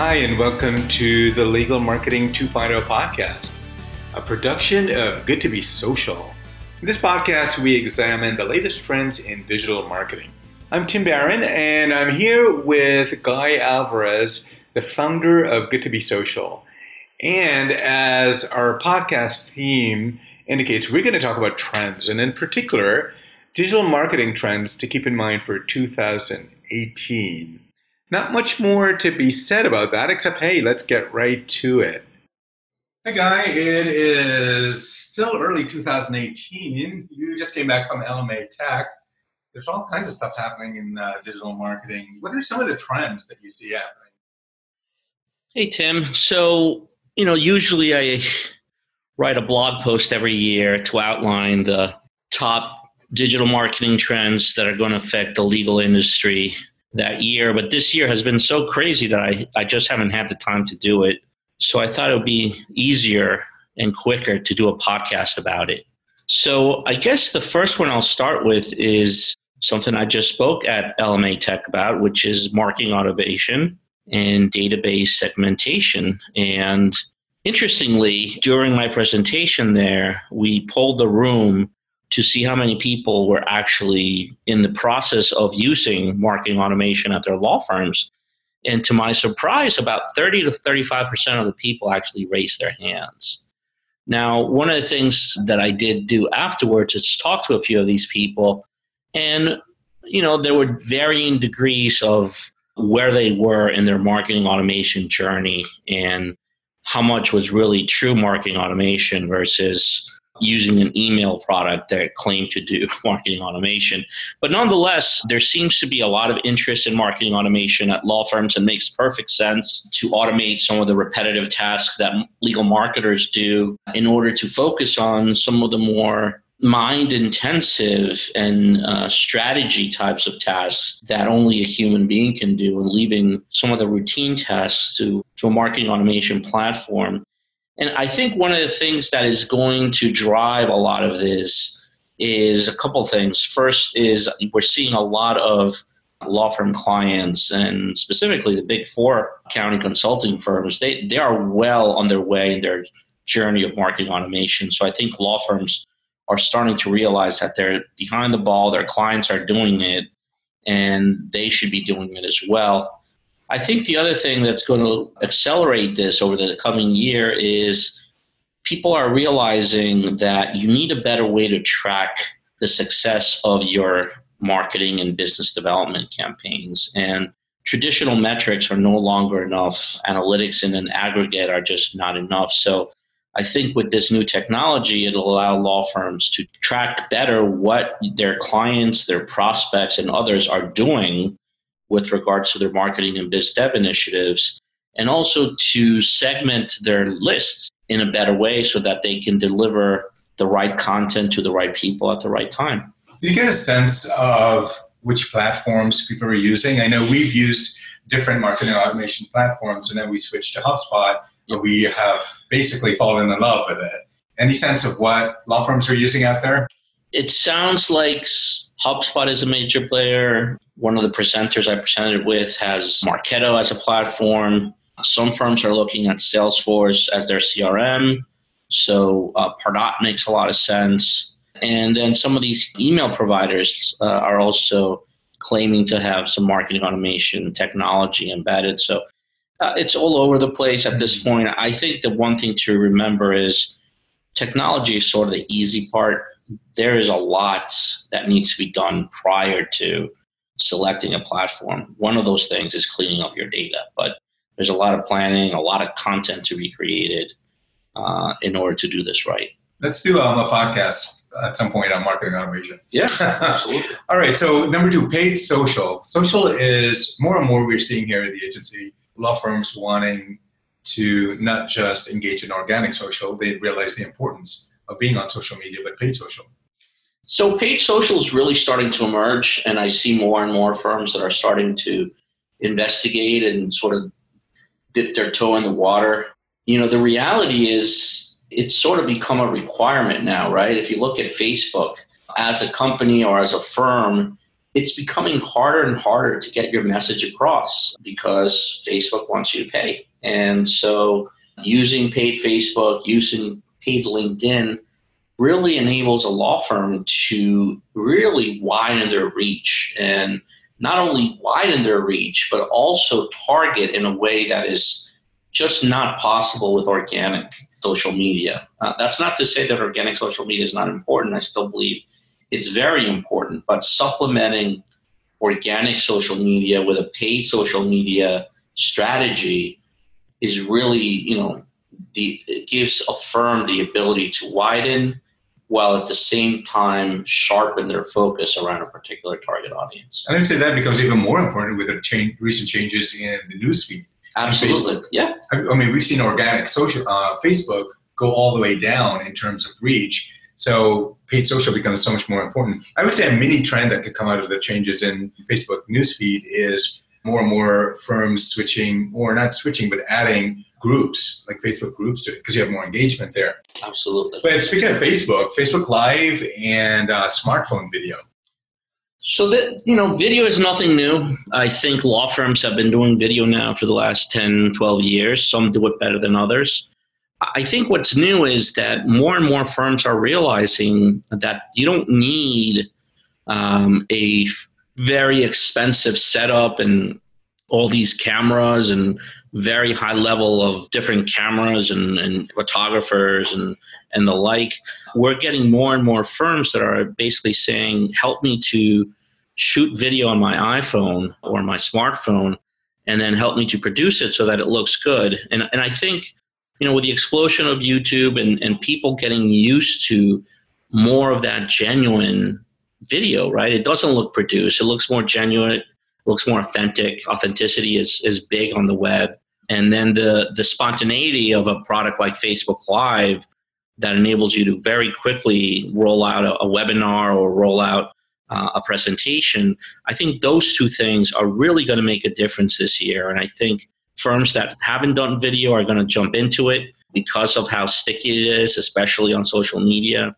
Hi, and welcome to the Legal Marketing 2.0 podcast, a production of Good to Be Social. In this podcast, we examine the latest trends in digital marketing. I'm Tim Baran, and I'm here with Guy Alvarez, the founder of Good to Be Social. And as our podcast theme indicates, we're going to talk about trends, and in particular, digital marketing trends to keep in mind for 2018. Not much more to be said about that, except hey, let's get right to it. Hey, Guy, it is still early 2018. You just came back from LMA Tech. There's all kinds of stuff happening in uh, digital marketing. What are some of the trends that you see happening? Hey, Tim. So, you know, usually I write a blog post every year to outline the top digital marketing trends that are going to affect the legal industry that year. But this year has been so crazy that I, I just haven't had the time to do it. So I thought it would be easier and quicker to do a podcast about it. So I guess the first one I'll start with is something I just spoke at LMA Tech about, which is marketing automation and database segmentation. And interestingly, during my presentation there, we pulled the room to see how many people were actually in the process of using marketing automation at their law firms. And to my surprise, about 30 to 35% of the people actually raised their hands. Now, one of the things that I did do afterwards is talk to a few of these people. And, you know, there were varying degrees of where they were in their marketing automation journey and how much was really true marketing automation versus using an email product that claimed to do marketing automation. But nonetheless, there seems to be a lot of interest in marketing automation at law firms and makes perfect sense to automate some of the repetitive tasks that legal marketers do in order to focus on some of the more mind intensive and uh, strategy types of tasks that only a human being can do and leaving some of the routine tasks to, to a marketing automation platform and I think one of the things that is going to drive a lot of this is a couple things. First is we're seeing a lot of law firm clients and specifically the big four accounting consulting firms, they, they are well on their way in their journey of marketing automation. So I think law firms are starting to realize that they're behind the ball, their clients are doing it, and they should be doing it as well. I think the other thing that's going to accelerate this over the coming year is people are realizing that you need a better way to track the success of your marketing and business development campaigns. And traditional metrics are no longer enough. Analytics in an aggregate are just not enough. So I think with this new technology, it'll allow law firms to track better what their clients, their prospects, and others are doing with regards to their marketing and biz dev initiatives, and also to segment their lists in a better way so that they can deliver the right content to the right people at the right time. Do you get a sense of which platforms people are using? I know we've used different marketing automation platforms and then we switched to HubSpot and we have basically fallen in love with it. Any sense of what law firms are using out there? It sounds like HubSpot is a major player. One of the presenters I presented with has Marketo as a platform. Some firms are looking at Salesforce as their CRM. So uh, Pardot makes a lot of sense. And then some of these email providers uh, are also claiming to have some marketing automation technology embedded. So uh, it's all over the place at this point. I think the one thing to remember is technology is sort of the easy part. There is a lot that needs to be done prior to selecting a platform. One of those things is cleaning up your data, but there's a lot of planning, a lot of content to be created uh, in order to do this right. Let's do um, a podcast at some point on marketing automation. Yeah, absolutely. All right. So number two, paid social. Social is more and more we're seeing here at the agency. Law firms wanting to not just engage in organic social, they realize the importance of being on social media, but paid social. So paid social is really starting to emerge, and I see more and more firms that are starting to investigate and sort of dip their toe in the water. You know, the reality is it's sort of become a requirement now, right? If you look at Facebook as a company or as a firm, it's becoming harder and harder to get your message across because Facebook wants you to pay. And so using paid Facebook, using paid LinkedIn really enables a law firm to really widen their reach and not only widen their reach, but also target in a way that is just not possible with organic social media. Uh, that's not to say that organic social media is not important. I still believe it's very important, but supplementing organic social media with a paid social media strategy is really, you know, the, it gives a firm the ability to widen while at the same time sharpen their focus around a particular target audience. And I would say that becomes even more important with the change, recent changes in the newsfeed. Absolutely, yeah. I mean, we've seen organic social uh, Facebook go all the way down in terms of reach. So paid social becomes so much more important. I would say a mini trend that could come out of the changes in Facebook newsfeed is more and more firms switching, or not switching, but adding groups like Facebook groups to it because you have more engagement there. Absolutely. But speaking of Facebook, Facebook Live and uh, smartphone video. So that you know, video is nothing new. I think law firms have been doing video now for the last 10, 12 years. Some do it better than others. I think what's new is that more and more firms are realizing that you don't need um, a very expensive setup and all these cameras and very high level of different cameras and, and photographers and, and the like. We're getting more and more firms that are basically saying, help me to shoot video on my iPhone or my smartphone and then help me to produce it so that it looks good. And, and I think you know, with the explosion of YouTube and, and people getting used to more of that genuine video, right? It doesn't look produced. It looks more genuine. Looks more authentic. Authenticity is, is big on the web. And then the, the spontaneity of a product like Facebook Live that enables you to very quickly roll out a, a webinar or roll out uh, a presentation. I think those two things are really going to make a difference this year. And I think firms that haven't done video are going to jump into it because of how sticky it is, especially on social media.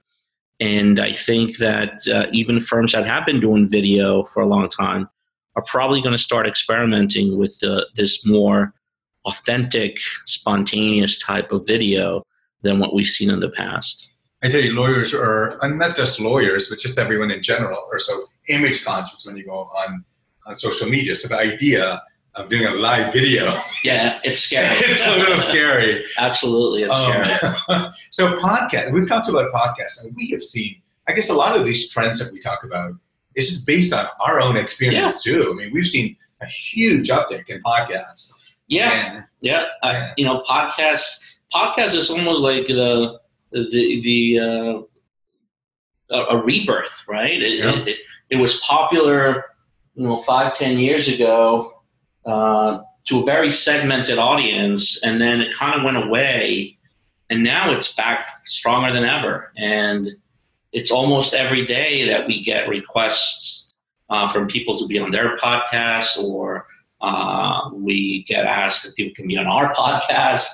And I think that uh, even firms that have been doing video for a long time are probably going to start experimenting with uh, this more authentic, spontaneous type of video than what we've seen in the past. I tell you, lawyers are, and not just lawyers, but just everyone in general, are so image conscious when you go on, on social media. So the idea of doing a live video. Yeah, it's scary. it's a little scary. Absolutely, it's um, scary. so podcast, we've talked about podcasts, and we have seen. I guess a lot of these trends that we talk about is just based on our own experience yeah. too. I mean, we've seen a huge uptick in podcasts. Yeah, and, yeah. Uh, you know, podcasts. Podcast is almost like the the the uh, a rebirth, right? It, yeah. it, it was popular, you know, five ten years ago uh, to a very segmented audience, and then it kind of went away, and now it's back stronger than ever. And it's almost every day that we get requests uh, from people to be on their podcast, or uh, we get asked if people can be on our podcast.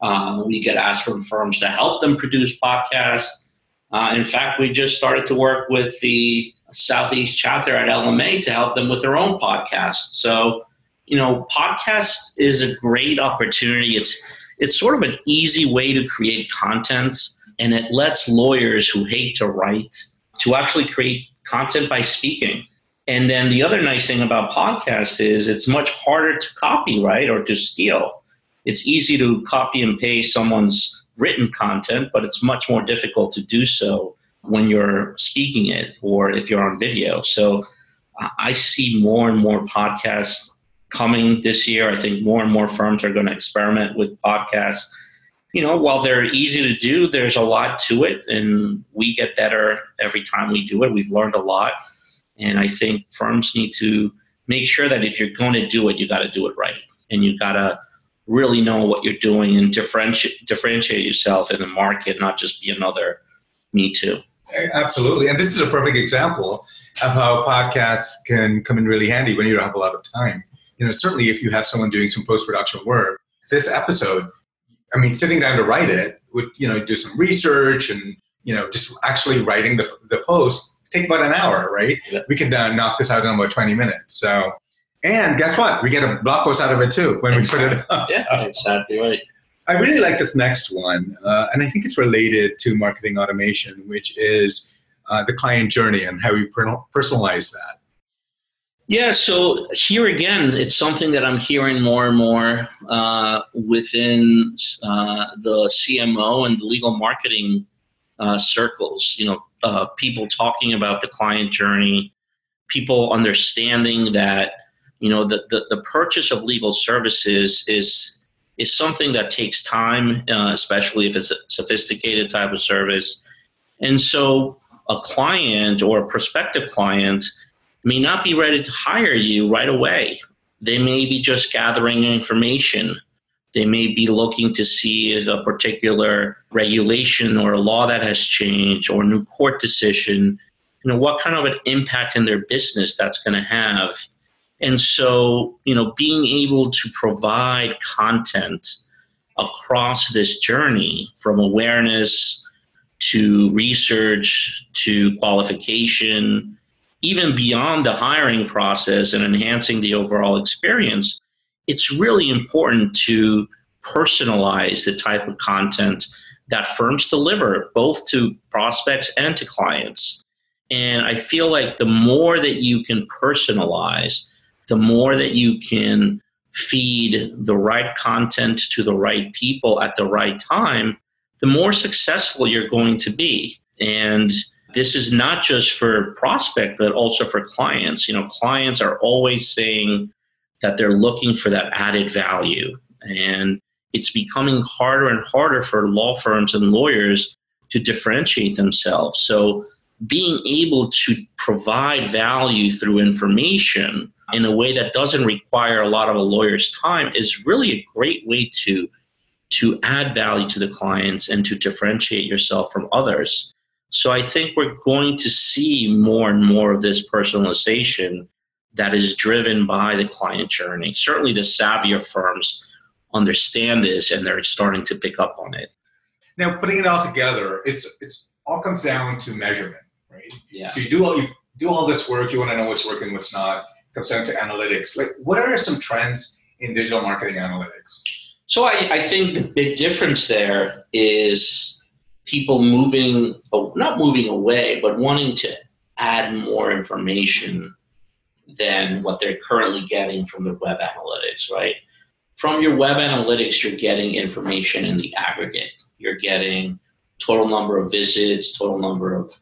Uh, we get asked from firms to help them produce podcasts. Uh, in fact, we just started to work with the Southeast chapter at LMA to help them with their own podcast. So you know, podcast is a great opportunity. It's it's sort of an easy way to create content, and it lets lawyers who hate to write to actually create content by speaking. And then the other nice thing about podcasts is it's much harder to copy, right, or to steal. It's easy to copy and paste someone's written content, but it's much more difficult to do so when you're speaking it or if you're on video. So I see more and more podcasts coming this year. I think more and more firms are going to experiment with podcasts. You know, while they're easy to do, there's a lot to it, and we get better every time we do it. We've learned a lot, and I think firms need to make sure that if you're going to do it, you got to do it right, and you got to really know what you're doing and differentiate differentiate yourself in the market, not just be another me too. Absolutely, and this is a perfect example of how podcasts can come in really handy when you don't have a lot of time you know, certainly if you have someone doing some post production work, this episode, I mean, sitting down to write it would, you know, do some research and, you know, just actually writing the, the post take about an hour, right? Yeah. We can uh, knock this out in about 20 minutes. So, and guess what? We get a blog post out of it too when we put it up. Yeah, So- exactly right. I really like this next one, uh, and I think it's related to marketing automation, which is uh, the client journey and how you personalize that. Yeah, so here again, it's something that I'm hearing more and more uh, within uh, the CMO and the legal marketing uh, circles. You know, uh, people talking about the client journey, people understanding that you know the, the, the purchase of legal services is is something that takes time, uh, especially if it's a sophisticated type of service. And so, a client or a prospective client may not be ready to hire you right away. They may be just gathering information. They may be looking to see if a particular regulation or a law that has changed or new court decision, you know, what kind of an impact in their business that's going to have. And so, you know, being able to provide content across this journey from awareness to research to qualification, even beyond the hiring process and enhancing the overall experience, it's really important to personalize the type of content that firms deliver, both to prospects and to clients. And I feel like the more that you can personalize, the more that you can feed the right content to the right people at the right time, the more successful you're going to be. And this is not just for prospect but also for clients. You know clients are always saying that they're looking for that added value. And it's becoming harder and harder for law firms and lawyers to differentiate themselves. So being able to provide value through information in a way that doesn't require a lot of a lawyer's time is really a great way to to add value to the clients and to differentiate yourself from others so I think we're going to see more and more of this personalization that is driven by the client journey. Certainly, the savvier firms understand this and they're starting to pick up on it. Now, putting it all together, it's it's all comes down to measurement, right? Yeah. So you do all you do all this work. You want to know what's working, what's not. It comes down to analytics. Like, what are some trends in digital marketing analytics? So I, I think the big difference there is people moving, not moving away, but wanting to add more information than what they're currently getting from their web analytics, right? From your web analytics, you're getting information in the aggregate. You're getting total number of visits, total number of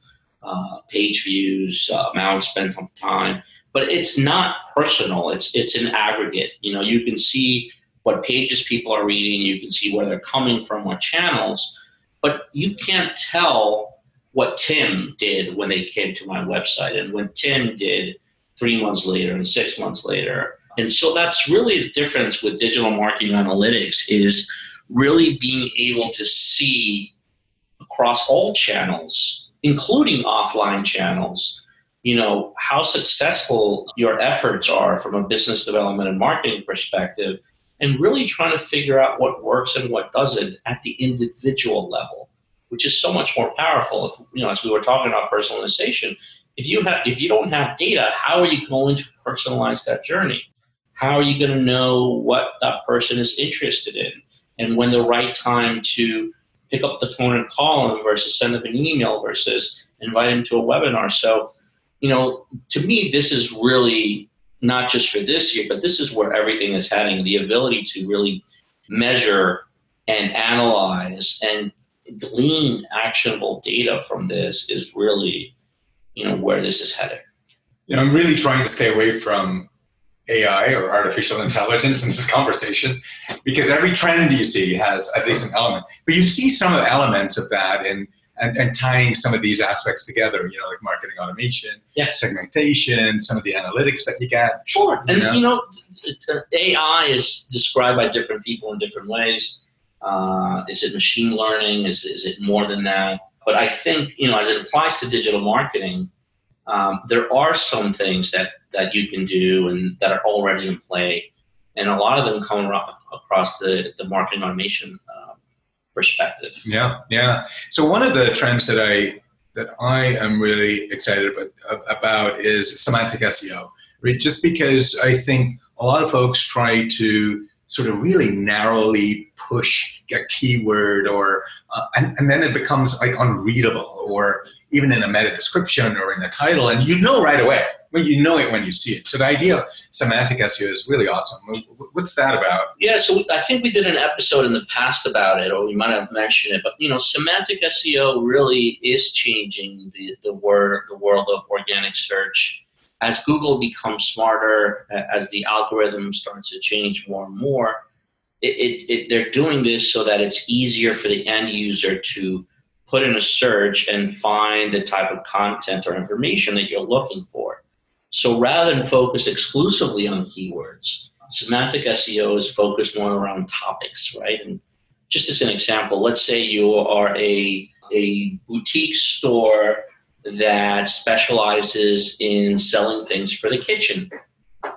uh, page views, uh, amount spent on time, but it's not personal. It's it's an aggregate. You know, you can see what pages people are reading. You can see where they're coming from, what channels, but you can't tell what Tim did when they came to my website and when Tim did three months later and six months later. And so that's really the difference with digital marketing analytics is really being able to see across all channels, including offline channels, you know, how successful your efforts are from a business development and marketing perspective and really trying to figure out what works and what doesn't at the individual level, which is so much more powerful. If, you know, as we were talking about personalization, if you have if you don't have data, how are you going to personalize that journey? How are you going to know what that person is interested in, and when the right time to pick up the phone and call them versus send them an email versus invite them to a webinar? So, you know, to me, this is really not just for this year, but this is where everything is heading. The ability to really measure and analyze and glean actionable data from this is really, you know, where this is headed. You know, I'm really trying to stay away from AI or artificial intelligence in this conversation because every trend you see has at least an element. But you see some of the elements of that in and, and tying some of these aspects together, you know, like marketing automation, Yeah. segmentation, some of the analytics that you get. Sure. And, Yeah. you know, AI is described by different people in different ways. Uh, is it machine learning? Is, is it more than that? But I think, you know, as it applies to digital marketing, um, there are some things that, that you can do and that are already in play. And a lot of them come across the, the marketing automation uh, perspective. Yeah, yeah. So one of the trends that I that I am really excited about, about is semantic SEO. Right? Just because I think a lot of folks try to sort of really narrowly push a keyword or uh, and, and then it becomes like unreadable or even in a meta description or in the title and you know right away well, you know it when you see it. So the idea of semantic SEO is really awesome. What's that about? Yeah, so I think we did an episode in the past about it, or we might have mentioned it. But you know, semantic SEO really is changing the the word the world of organic search as Google becomes smarter, as the algorithm starts to change more and more. It, it, it, they're doing this so that it's easier for the end user to put in a search and find the type of content or information that you're looking for. So rather than focus exclusively on keywords, semantic SEO is focused more around topics, right? And just as an example, let's say you are a, a boutique store that specializes in selling things for the kitchen,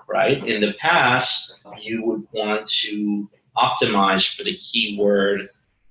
right? In the past, you would want to optimize for the keyword,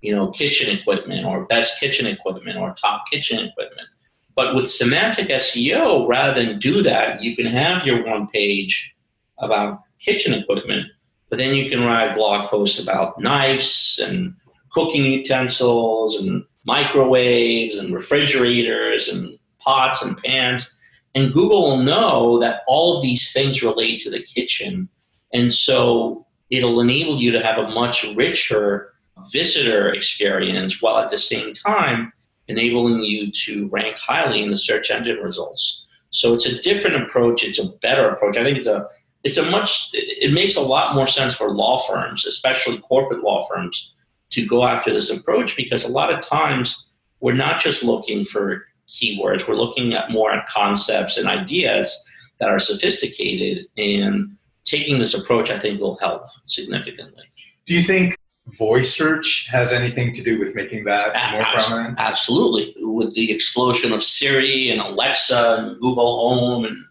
you know, kitchen equipment or best kitchen equipment or top kitchen equipment. But with semantic SEO, rather than do that, you can have your one page about kitchen equipment, but then you can write blog posts about knives and cooking utensils and microwaves and refrigerators and pots and pans. And Google will know that all of these things relate to the kitchen. And so it'll enable you to have a much richer visitor experience while at the same time enabling you to rank highly in the search engine results. So it's a different approach. It's a better approach. I think it's a it's a much it makes a lot more sense for law firms, especially corporate law firms, to go after this approach because a lot of times we're not just looking for keywords. We're looking at more at concepts and ideas that are sophisticated and taking this approach I think will help significantly. Do you think voice search has anything to do with making that more prominent? Absolutely. With the explosion of Siri and Alexa and Google Home and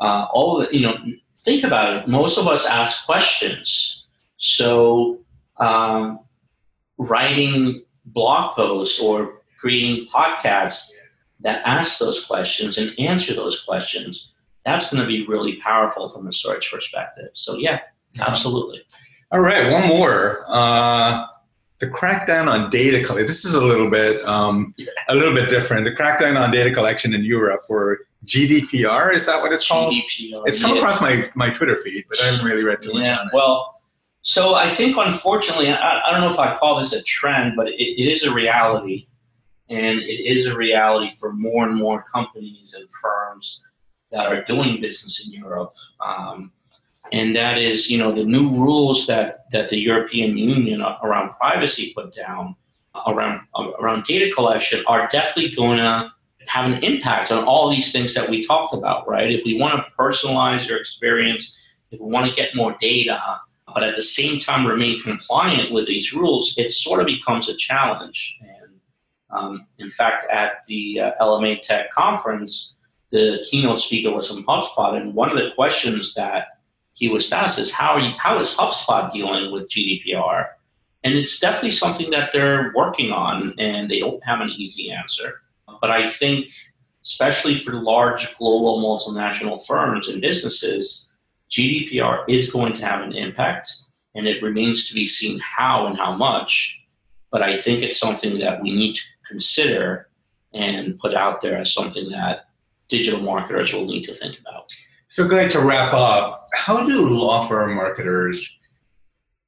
uh, all of it, you know, think about it. Most of us ask questions. So um, writing blog posts or creating podcasts that ask those questions and answer those questions, that's going to be really powerful from a search perspective. So yeah, absolutely. All right, one more. Uh, the crackdown on data collection. This is a little bit um, a little bit different. The crackdown on data collection in Europe, or GDPR, is that what it's called? GDPR. It's come yeah. across my, my Twitter feed, but I haven't really read too much on it. Well, so I think unfortunately, I, I don't know if I call this a trend, but it, it is a reality, and it is a reality for more and more companies and firms that are doing business in Europe. Um, and that is you know the new rules that that the European Union around privacy put down around around data collection are definitely going to have an impact on all these things that we talked about right? If we want to personalize your experience if we want to get more data but at the same time remain compliant with these rules it sort of becomes a challenge. And um, in fact at the uh, LMA Tech conference the keynote speaker was from HubSpot and one of the questions that he was asked is how you, how is HubSpot dealing with GDPR? And it's definitely something that they're working on, and they don't have an easy answer. But I think, especially for large global multinational firms and businesses, GDPR is going to have an impact, and it remains to be seen how and how much. But I think it's something that we need to consider and put out there as something that digital marketers will need to think about. So, going to wrap up, how do law firm marketers?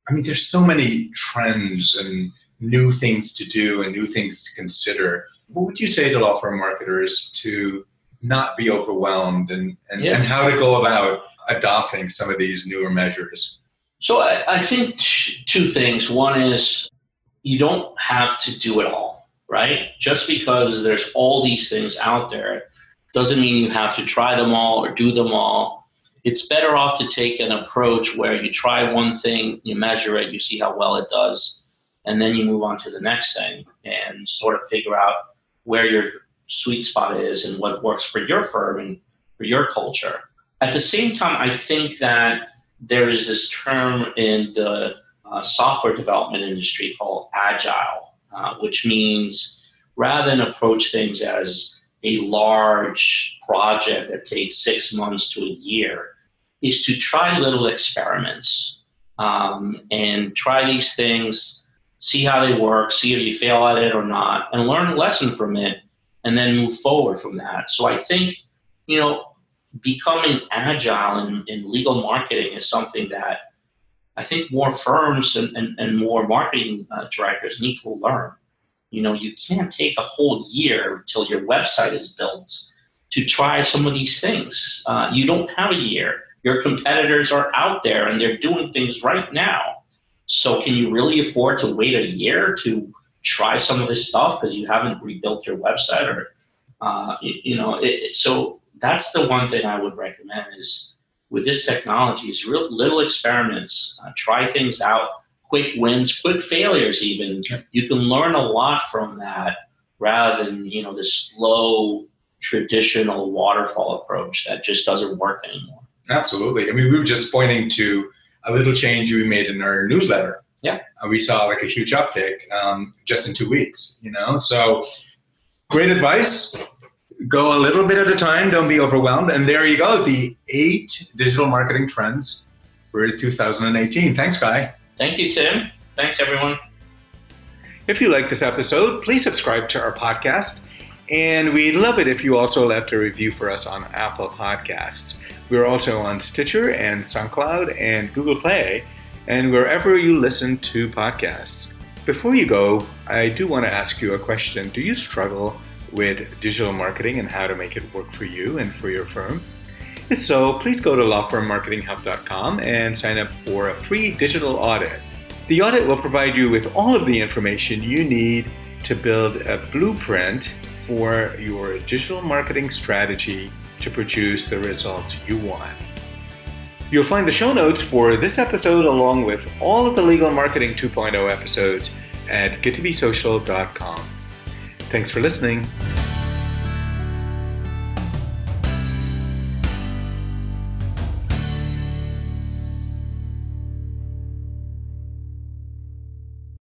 I mean, there's so many trends and new things to do and new things to consider. What would you say to law firm marketers to not be overwhelmed and, and, yeah. and how to go about adopting some of these newer measures? So, I, I think t- two things. One is you don't have to do it all, right? Just because there's all these things out there doesn't mean you have to try them all or do them all. It's better off to take an approach where you try one thing, you measure it, you see how well it does, and then you move on to the next thing and sort of figure out where your sweet spot is and what works for your firm and for your culture. At the same time, I think that there is this term in the uh, software development industry called agile, uh, which means rather than approach things as a large project that takes six months to a year is to try little experiments um, and try these things, see how they work, see if you fail at it or not, and learn a lesson from it, and then move forward from that. So I think, you know, becoming agile in, in legal marketing is something that I think more firms and, and, and more marketing uh, directors need to learn. You know, you can't take a whole year till your website is built to try some of these things. Uh, you don't have a year. Your competitors are out there and they're doing things right now. So, can you really afford to wait a year to try some of this stuff because you haven't rebuilt your website or, uh, you, you, know, it, so that's the one thing I would recommend is with this technology is real little experiments, uh, try things out, quick wins, quick failures. Even you can learn a lot from that rather than you know the slow traditional waterfall approach that just doesn't work anymore. Absolutely. I mean, we were just pointing to a little change we made in our newsletter. Yeah. Uh, we saw like a huge uptick um, just in two weeks. You know, so great advice go a little bit at a time. Don't be overwhelmed. And there you go, the eight digital marketing trends for 2018. Thanks, Guy. Thank you, Tim. Thanks, everyone. If you like this episode, please subscribe to our podcast. And we'd love it if you also left a review for us on Apple Podcasts. We're also on Stitcher and SoundCloud and Google Play and wherever you listen to podcasts. Before you go, I do want to ask you a question. Do you struggle with digital marketing and how to make it work for you and for your firm? If so, please go to lawfirmmarketinghub.com and sign up for a free digital audit. The audit will provide you with all of the information you need to build a blueprint for your digital marketing strategy to produce the results you want. You'll find the show notes for this episode along with all of the Legal Marketing 2.0 episodes at good2bsocial.com. Thanks for listening.